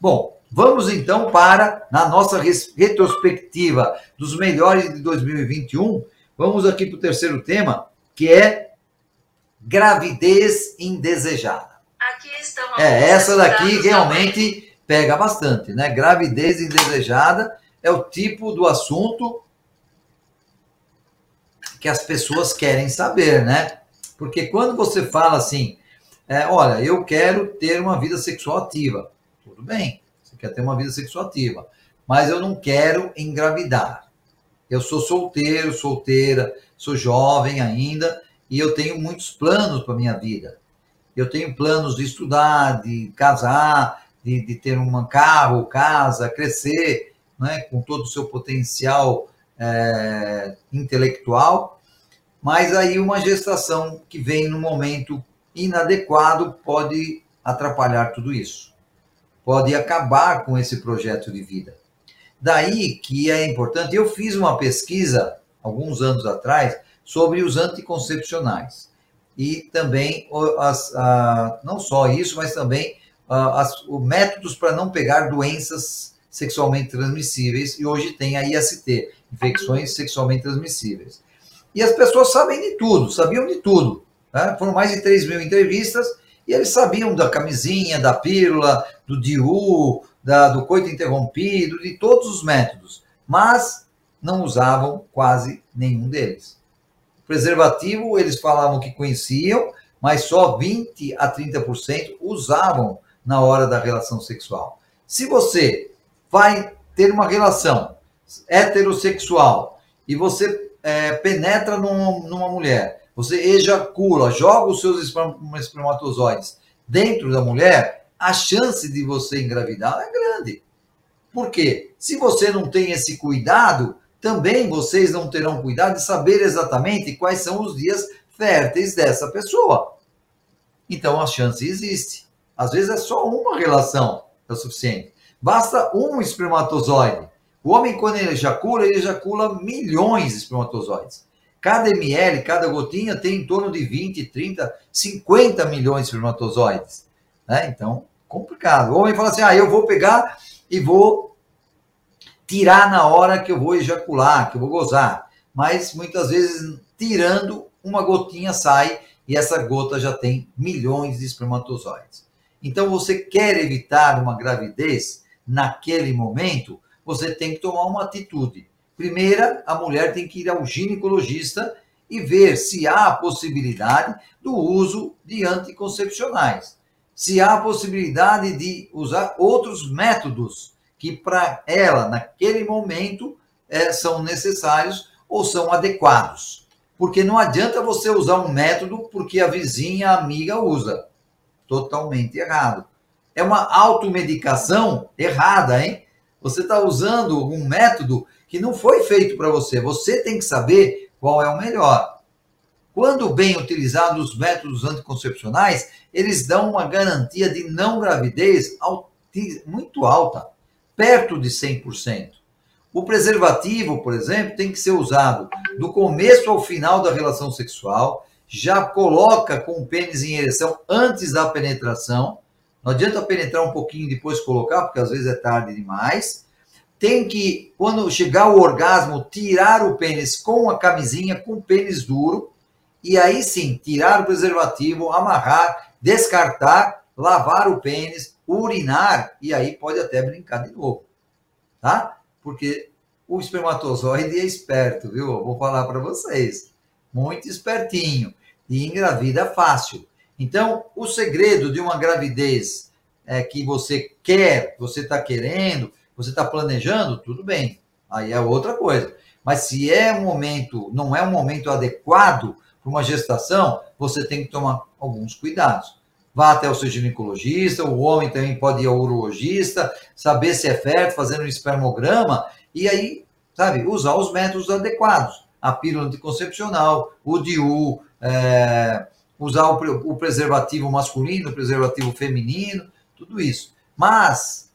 Bom, vamos então para, na nossa retrospectiva dos melhores de 2021, vamos aqui para o terceiro tema, que é gravidez indesejada. Aqui estão É, essa daqui realmente pega bastante, né? Gravidez indesejada é o tipo do assunto que as pessoas querem saber, né? Porque quando você fala assim, é, olha, eu quero ter uma vida sexual ativa, tudo bem, você quer ter uma vida sexual ativa, mas eu não quero engravidar. Eu sou solteiro, solteira, sou jovem ainda e eu tenho muitos planos para minha vida. Eu tenho planos de estudar, de casar, de, de ter um carro, casa, crescer, né, com todo o seu potencial é, intelectual, mas aí uma gestação que vem no momento inadequado pode atrapalhar tudo isso, pode acabar com esse projeto de vida. Daí que é importante, eu fiz uma pesquisa alguns anos atrás sobre os anticoncepcionais e também as, a, não só isso, mas também as, os métodos para não pegar doenças sexualmente transmissíveis e hoje tem a IST, infecções sexualmente transmissíveis. E as pessoas sabem de tudo, sabiam de tudo. Né? Foram mais de 3 mil entrevistas e eles sabiam da camisinha, da pílula, do DIU, da, do coito interrompido, de todos os métodos, mas não usavam quase nenhum deles. Preservativo, eles falavam que conheciam, mas só 20 a 30% usavam na hora da relação sexual. Se você vai ter uma relação heterossexual e você é, penetra numa, numa mulher, você ejacula, joga os seus espermatozoides dentro da mulher, a chance de você engravidar é grande. Por quê? Se você não tem esse cuidado, também vocês não terão cuidado de saber exatamente quais são os dias férteis dessa pessoa. Então a chance existe. Às vezes é só uma relação é o suficiente. Basta um espermatozoide. O homem, quando ele ejacula, ele ejacula milhões de espermatozoides. Cada ml, cada gotinha tem em torno de 20, 30, 50 milhões de espermatozoides. Né? Então, complicado. O homem fala assim: ah, eu vou pegar e vou tirar na hora que eu vou ejacular, que eu vou gozar. Mas muitas vezes, tirando, uma gotinha sai e essa gota já tem milhões de espermatozoides. Então, você quer evitar uma gravidez naquele momento, você tem que tomar uma atitude. Primeira, a mulher tem que ir ao ginecologista e ver se há a possibilidade do uso de anticoncepcionais. Se há a possibilidade de usar outros métodos que para ela, naquele momento, é, são necessários ou são adequados. Porque não adianta você usar um método porque a vizinha, a amiga usa. Totalmente errado. É uma automedicação errada, hein? Você está usando um método que não foi feito para você. Você tem que saber qual é o melhor. Quando bem utilizados os métodos anticoncepcionais, eles dão uma garantia de não gravidez muito alta, perto de 100%. O preservativo, por exemplo, tem que ser usado do começo ao final da relação sexual, já coloca com o pênis em ereção antes da penetração. Não adianta penetrar um pouquinho e depois colocar, porque às vezes é tarde demais. Tem que, quando chegar o orgasmo, tirar o pênis com a camisinha, com o pênis duro. E aí sim, tirar o preservativo, amarrar, descartar, lavar o pênis, urinar, e aí pode até brincar de novo. Tá? Porque o espermatozoide é esperto, viu? Eu vou falar para vocês. Muito espertinho. E engravida fácil. Então, o segredo de uma gravidez é que você quer, você está querendo, você está planejando, tudo bem. Aí é outra coisa. Mas se é um momento, não é um momento adequado para uma gestação, você tem que tomar alguns cuidados. Vá até o seu ginecologista, o homem também pode ir ao urologista, saber se é fértil, fazendo um espermograma, e aí, sabe, usar os métodos adequados. A pílula anticoncepcional, o DIU, é, usar o, o preservativo masculino, o preservativo feminino, tudo isso. Mas,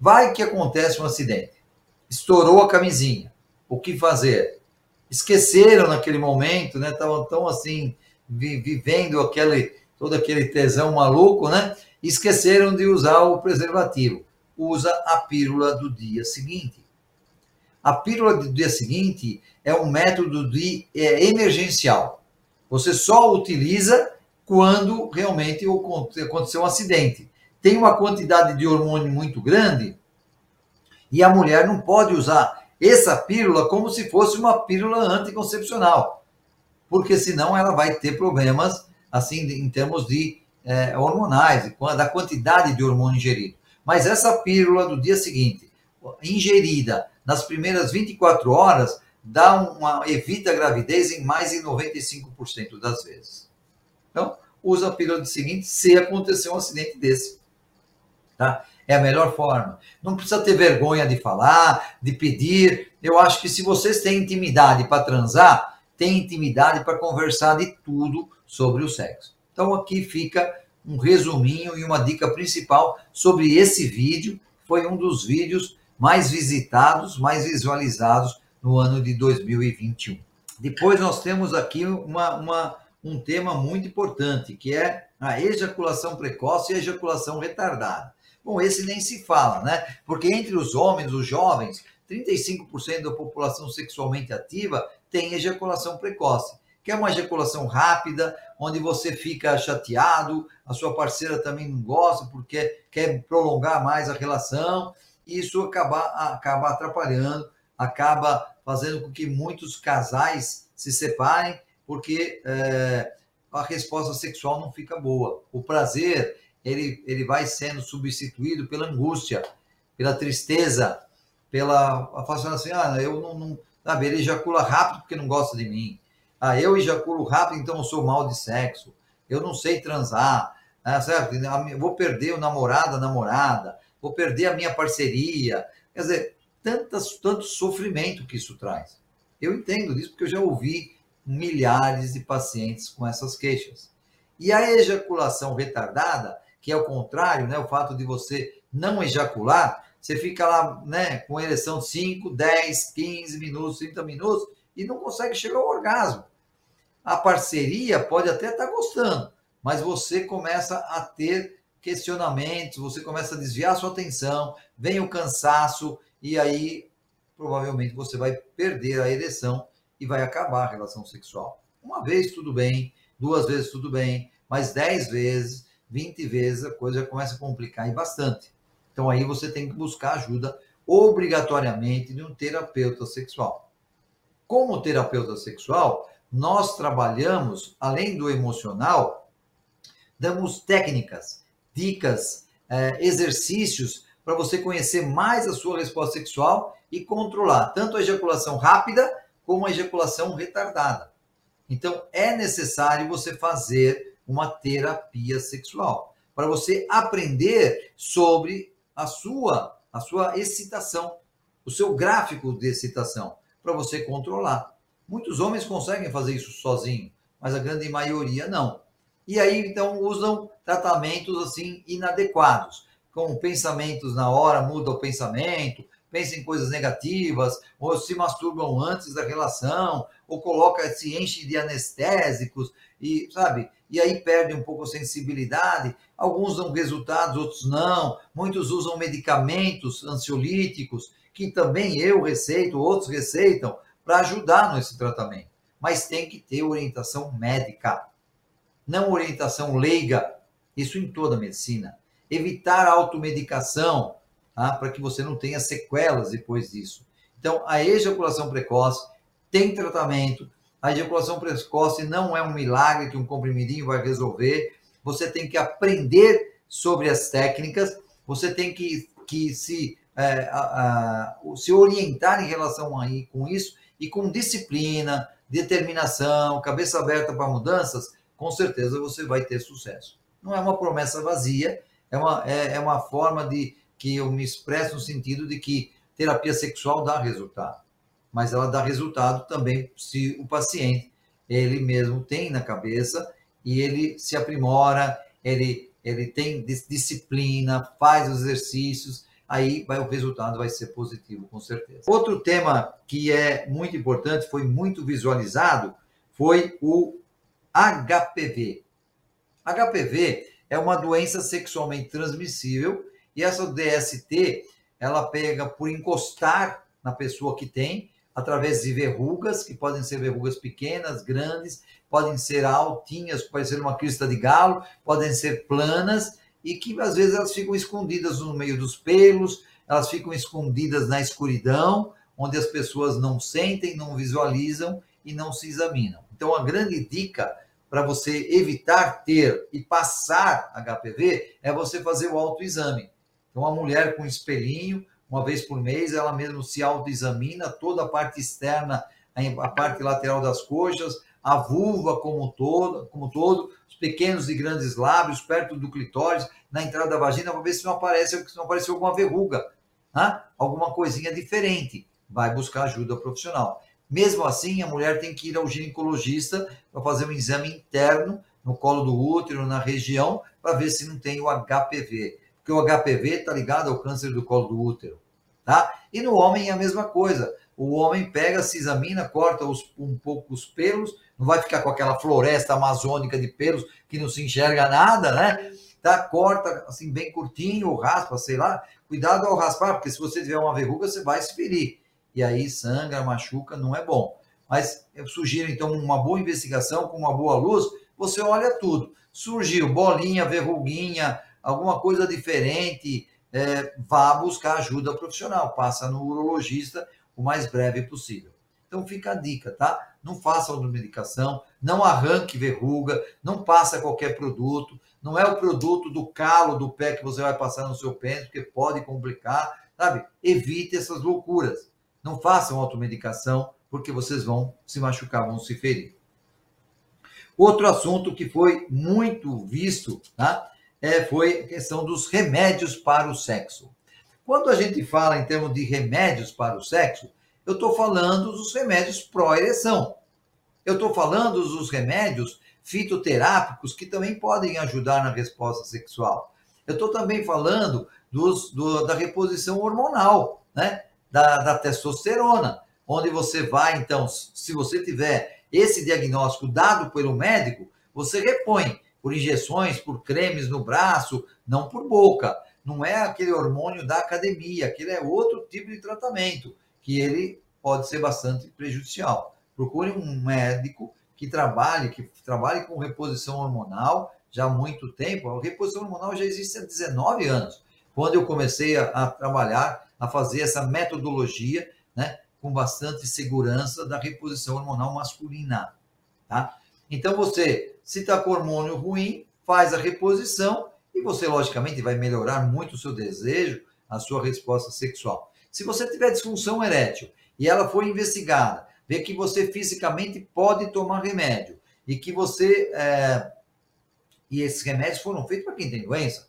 vai que acontece um acidente. Estourou a camisinha. O que fazer? Esqueceram naquele momento, né? Estavam tão assim, vivendo aquele, todo aquele tesão maluco, né? Esqueceram de usar o preservativo. usa a pílula do dia seguinte. A pílula do dia seguinte é um método de é, emergencial. Você só utiliza quando realmente aconteceu um acidente. Tem uma quantidade de hormônio muito grande e a mulher não pode usar essa pílula como se fosse uma pílula anticoncepcional, porque senão ela vai ter problemas assim em termos de é, hormonais, da quantidade de hormônio ingerido. Mas essa pílula do dia seguinte, ingerida nas primeiras 24 horas, dá uma evita a gravidez em mais de 95% das vezes. Então, usa a pílula do seguinte se acontecer um acidente desse. Tá? É a melhor forma. Não precisa ter vergonha de falar, de pedir. Eu acho que se vocês têm intimidade para transar, tem intimidade para conversar de tudo sobre o sexo. Então aqui fica um resuminho e uma dica principal sobre esse vídeo. Foi um dos vídeos mais visitados, mais visualizados no ano de 2021. Depois nós temos aqui uma, uma, um tema muito importante, que é a ejaculação precoce e a ejaculação retardada. Bom, esse nem se fala, né? Porque entre os homens, os jovens, 35% da população sexualmente ativa tem ejaculação precoce que é uma ejaculação rápida, onde você fica chateado, a sua parceira também não gosta porque quer prolongar mais a relação, e isso acaba, acaba atrapalhando, acaba fazendo com que muitos casais se separem, porque é, a resposta sexual não fica boa. O prazer, ele, ele vai sendo substituído pela angústia, pela tristeza, pela a assim, ah, eu não, não sabe, ele ejacula rápido porque não gosta de mim ah, eu ejaculo rápido, então eu sou mal de sexo. Eu não sei transar. Né, certo? Vou perder o namorado, a namorada. Vou perder a minha parceria. Quer dizer, tantas, tanto sofrimento que isso traz. Eu entendo disso porque eu já ouvi milhares de pacientes com essas queixas. E a ejaculação retardada, que é o contrário, né, o fato de você não ejacular, você fica lá né, com ereção 5, 10, 15 minutos, 30 minutos e não consegue chegar ao orgasmo a parceria pode até estar tá gostando, mas você começa a ter questionamentos, você começa a desviar a sua atenção, vem o cansaço e aí provavelmente você vai perder a ereção e vai acabar a relação sexual. Uma vez tudo bem, duas vezes tudo bem, mas dez vezes, vinte vezes a coisa já começa a complicar e bastante. Então aí você tem que buscar ajuda obrigatoriamente de um terapeuta sexual. Como terapeuta sexual, nós trabalhamos, além do emocional, damos técnicas, dicas, é, exercícios para você conhecer mais a sua resposta sexual e controlar tanto a ejaculação rápida como a ejaculação retardada. Então, é necessário você fazer uma terapia sexual para você aprender sobre a sua a sua excitação, o seu gráfico de excitação, para você controlar. Muitos homens conseguem fazer isso sozinho, mas a grande maioria não. E aí então usam tratamentos assim inadequados, com pensamentos na hora, muda o pensamento, pensa em coisas negativas, ou se masturbam antes da relação, ou coloca, se enche de anestésicos, e sabe? E aí perde um pouco a sensibilidade. Alguns dão resultados, outros não. Muitos usam medicamentos ansiolíticos, que também eu receito, outros receitam, para ajudar nesse tratamento. Mas tem que ter orientação médica, não orientação leiga. Isso em toda a medicina. Evitar a automedicação, tá? para que você não tenha sequelas depois disso. Então, a ejaculação precoce tem tratamento. A ejaculação precoce não é um milagre que um comprimidinho vai resolver. Você tem que aprender sobre as técnicas, você tem que, que se, é, a, a, se orientar em relação aí com isso e com disciplina, determinação, cabeça aberta para mudanças, com certeza você vai ter sucesso. Não é uma promessa vazia, é uma, é, é uma forma de que eu me expresso no sentido de que terapia sexual dá resultado, mas ela dá resultado também se o paciente ele mesmo tem na cabeça e ele se aprimora, ele ele tem disciplina, faz os exercícios aí vai, o resultado vai ser positivo, com certeza. Outro tema que é muito importante, foi muito visualizado, foi o HPV. HPV é uma doença sexualmente transmissível E essa DST, ela pega por encostar na pessoa que tem, através de verrugas, que podem ser verrugas pequenas, grandes, podem ser altinhas, pode ser uma crista de galo, podem ser planas, e que às vezes elas ficam escondidas no meio dos pelos, elas ficam escondidas na escuridão, onde as pessoas não sentem, não visualizam e não se examinam. Então, a grande dica para você evitar ter e passar HPV é você fazer o autoexame. Então, a mulher com espelhinho, uma vez por mês, ela mesmo se autoexamina toda a parte externa, a parte lateral das coxas, a vulva como todo, como todo, os pequenos e grandes lábios perto do clitóris, na entrada da vagina, para ver se não aparece, se não apareceu alguma verruga, né? alguma coisinha diferente. Vai buscar ajuda profissional. Mesmo assim, a mulher tem que ir ao ginecologista para fazer um exame interno no colo do útero, na região, para ver se não tem o HPV. Porque o HPV está ligado ao câncer do colo do útero. Tá? E no homem é a mesma coisa. O homem pega, se examina, corta os, um pouco os pelos, não vai ficar com aquela floresta amazônica de pelos que não se enxerga nada, né? Tá? Corta assim bem curtinho, raspa, sei lá. Cuidado ao raspar, porque se você tiver uma verruga, você vai se ferir e aí sangra, machuca, não é bom. Mas eu sugiro, então, uma boa investigação com uma boa luz, você olha tudo. Surgiu bolinha, verruguinha, alguma coisa diferente, é, vá buscar ajuda profissional, passa no urologista o mais breve possível. Então fica a dica, tá? Não faça automedicação, não arranque verruga, não passa qualquer produto, não é o produto do calo do pé que você vai passar no seu pênis, porque pode complicar, sabe? Evite essas loucuras. Não façam automedicação, porque vocês vão se machucar, vão se ferir. Outro assunto que foi muito visto tá? É, foi a questão dos remédios para o sexo. Quando a gente fala em termos de remédios para o sexo, eu estou falando dos remédios pró-ereção. Eu estou falando dos remédios fitoterápicos que também podem ajudar na resposta sexual. Eu estou também falando dos, do, da reposição hormonal, né? da, da testosterona, onde você vai, então, se você tiver esse diagnóstico dado pelo médico, você repõe por injeções, por cremes no braço, não por boca. Não é aquele hormônio da academia, aquele é outro tipo de tratamento, que ele pode ser bastante prejudicial. Procure um médico que trabalhe, que trabalhe com reposição hormonal já há muito tempo. A reposição hormonal já existe há 19 anos. Quando eu comecei a, a trabalhar a fazer essa metodologia, né, com bastante segurança da reposição hormonal masculina, tá? Então você, se está com hormônio ruim, faz a reposição e você logicamente vai melhorar muito o seu desejo, a sua resposta sexual. Se você tiver disfunção erétil e ela foi investigada, vê que você fisicamente pode tomar remédio e que você é... e esses remédios foram feitos para quem tem doença,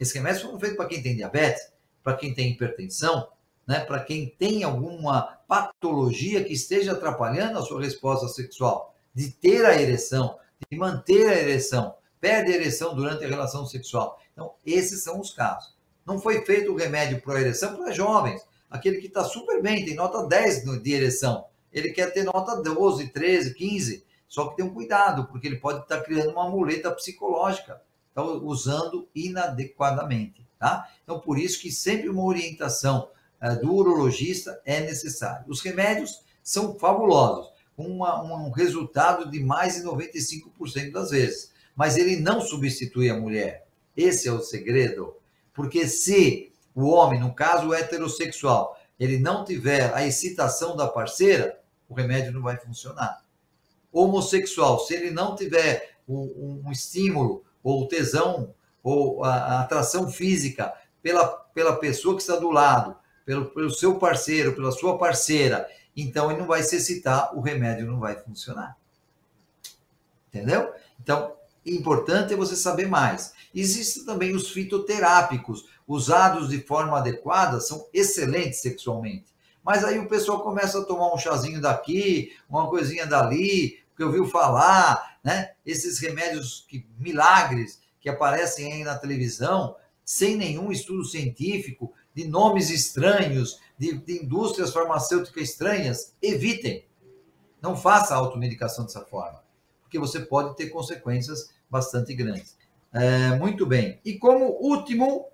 esses remédios foram feitos para quem tem diabetes, para quem tem hipertensão, né, para quem tem alguma patologia que esteja atrapalhando a sua resposta sexual, de ter a ereção, de manter a ereção, perde a ereção durante a relação sexual. Então, esses são os casos. Não foi feito o remédio para ereção para jovens, aquele que está super bem, tem nota 10 de ereção. Ele quer ter nota 12, 13, 15. Só que tem um cuidado, porque ele pode estar tá criando uma muleta psicológica, tá usando inadequadamente. Tá? Então, por isso que sempre uma orientação uh, do urologista é necessária. Os remédios são fabulosos, com uma, um resultado de mais de 95% das vezes, mas ele não substitui a mulher. Esse é o segredo, porque se o homem, no caso heterossexual, ele não tiver a excitação da parceira, o remédio não vai funcionar. Homossexual, se ele não tiver um, um estímulo ou tesão ou a, a atração física pela, pela pessoa que está do lado, pelo, pelo seu parceiro, pela sua parceira, então ele não vai se excitar, o remédio não vai funcionar. Entendeu? Então, importante é você saber mais. Existem também os fitoterápicos, usados de forma adequada, são excelentes sexualmente. Mas aí o pessoal começa a tomar um chazinho daqui, uma coisinha dali, que ouviu falar, né? Esses remédios que milagres que aparecem aí na televisão, sem nenhum estudo científico, de nomes estranhos, de, de indústrias farmacêuticas estranhas, evitem. Não faça automedicação dessa forma, porque você pode ter consequências bastante grandes. É, muito bem. E como último,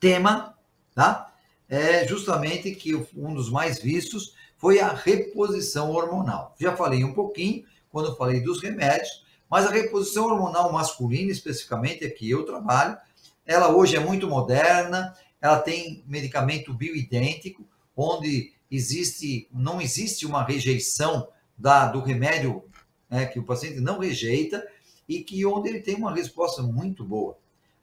tema, tá? É justamente que um dos mais vistos foi a reposição hormonal. Já falei um pouquinho quando falei dos remédios, mas a reposição hormonal masculina, especificamente, é que eu trabalho, ela hoje é muito moderna, ela tem medicamento bioidêntico, onde existe, não existe uma rejeição da, do remédio né, que o paciente não rejeita e que onde ele tem uma resposta muito boa.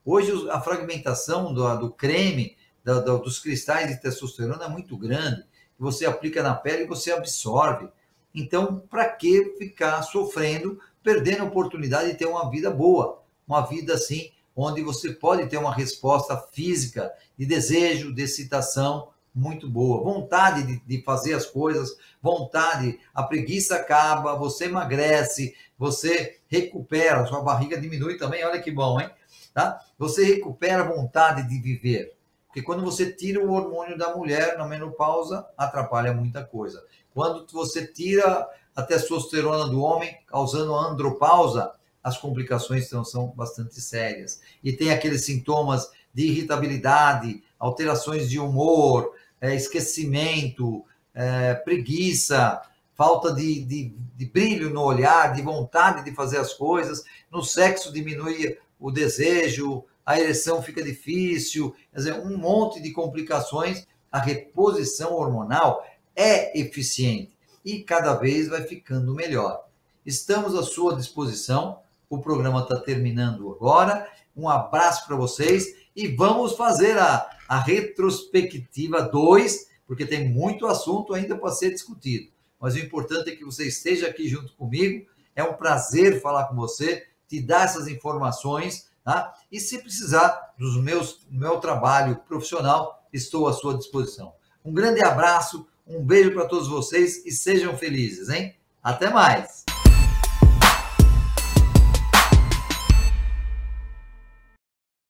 Hoje a fragmentação do, do creme, do, do, dos cristais de testosterona é muito grande, você aplica na pele e você absorve. Então, para que ficar sofrendo, perdendo a oportunidade de ter uma vida boa, uma vida assim, onde você pode ter uma resposta física de desejo, de excitação muito boa, vontade de, de fazer as coisas, vontade, a preguiça acaba, você emagrece, você recupera, sua barriga diminui também, olha que bom, hein? Tá? Você recupera a vontade de viver. Porque quando você tira o hormônio da mulher na menopausa, atrapalha muita coisa. Quando você tira a testosterona do homem, causando andropausa, as complicações então, são bastante sérias. E tem aqueles sintomas de irritabilidade, alterações de humor, é, esquecimento, é, preguiça, falta de, de, de, brilho no olhar, de vontade de fazer as coisas. No sexo diminui o desejo, a ereção fica difícil, quer dizer, um monte de complicações. A reposição hormonal é eficiente e cada vez vai ficando melhor. Estamos à sua disposição. O programa está terminando agora. Um abraço para vocês e vamos fazer a, a retrospectiva 2, porque tem muito assunto ainda para ser discutido. Mas o importante é que você esteja aqui junto comigo. É um prazer falar com você, te dar essas informações Tá? E se precisar dos meus do meu trabalho profissional, estou à sua disposição. Um grande abraço, um beijo para todos vocês e sejam felizes, hein? Até mais!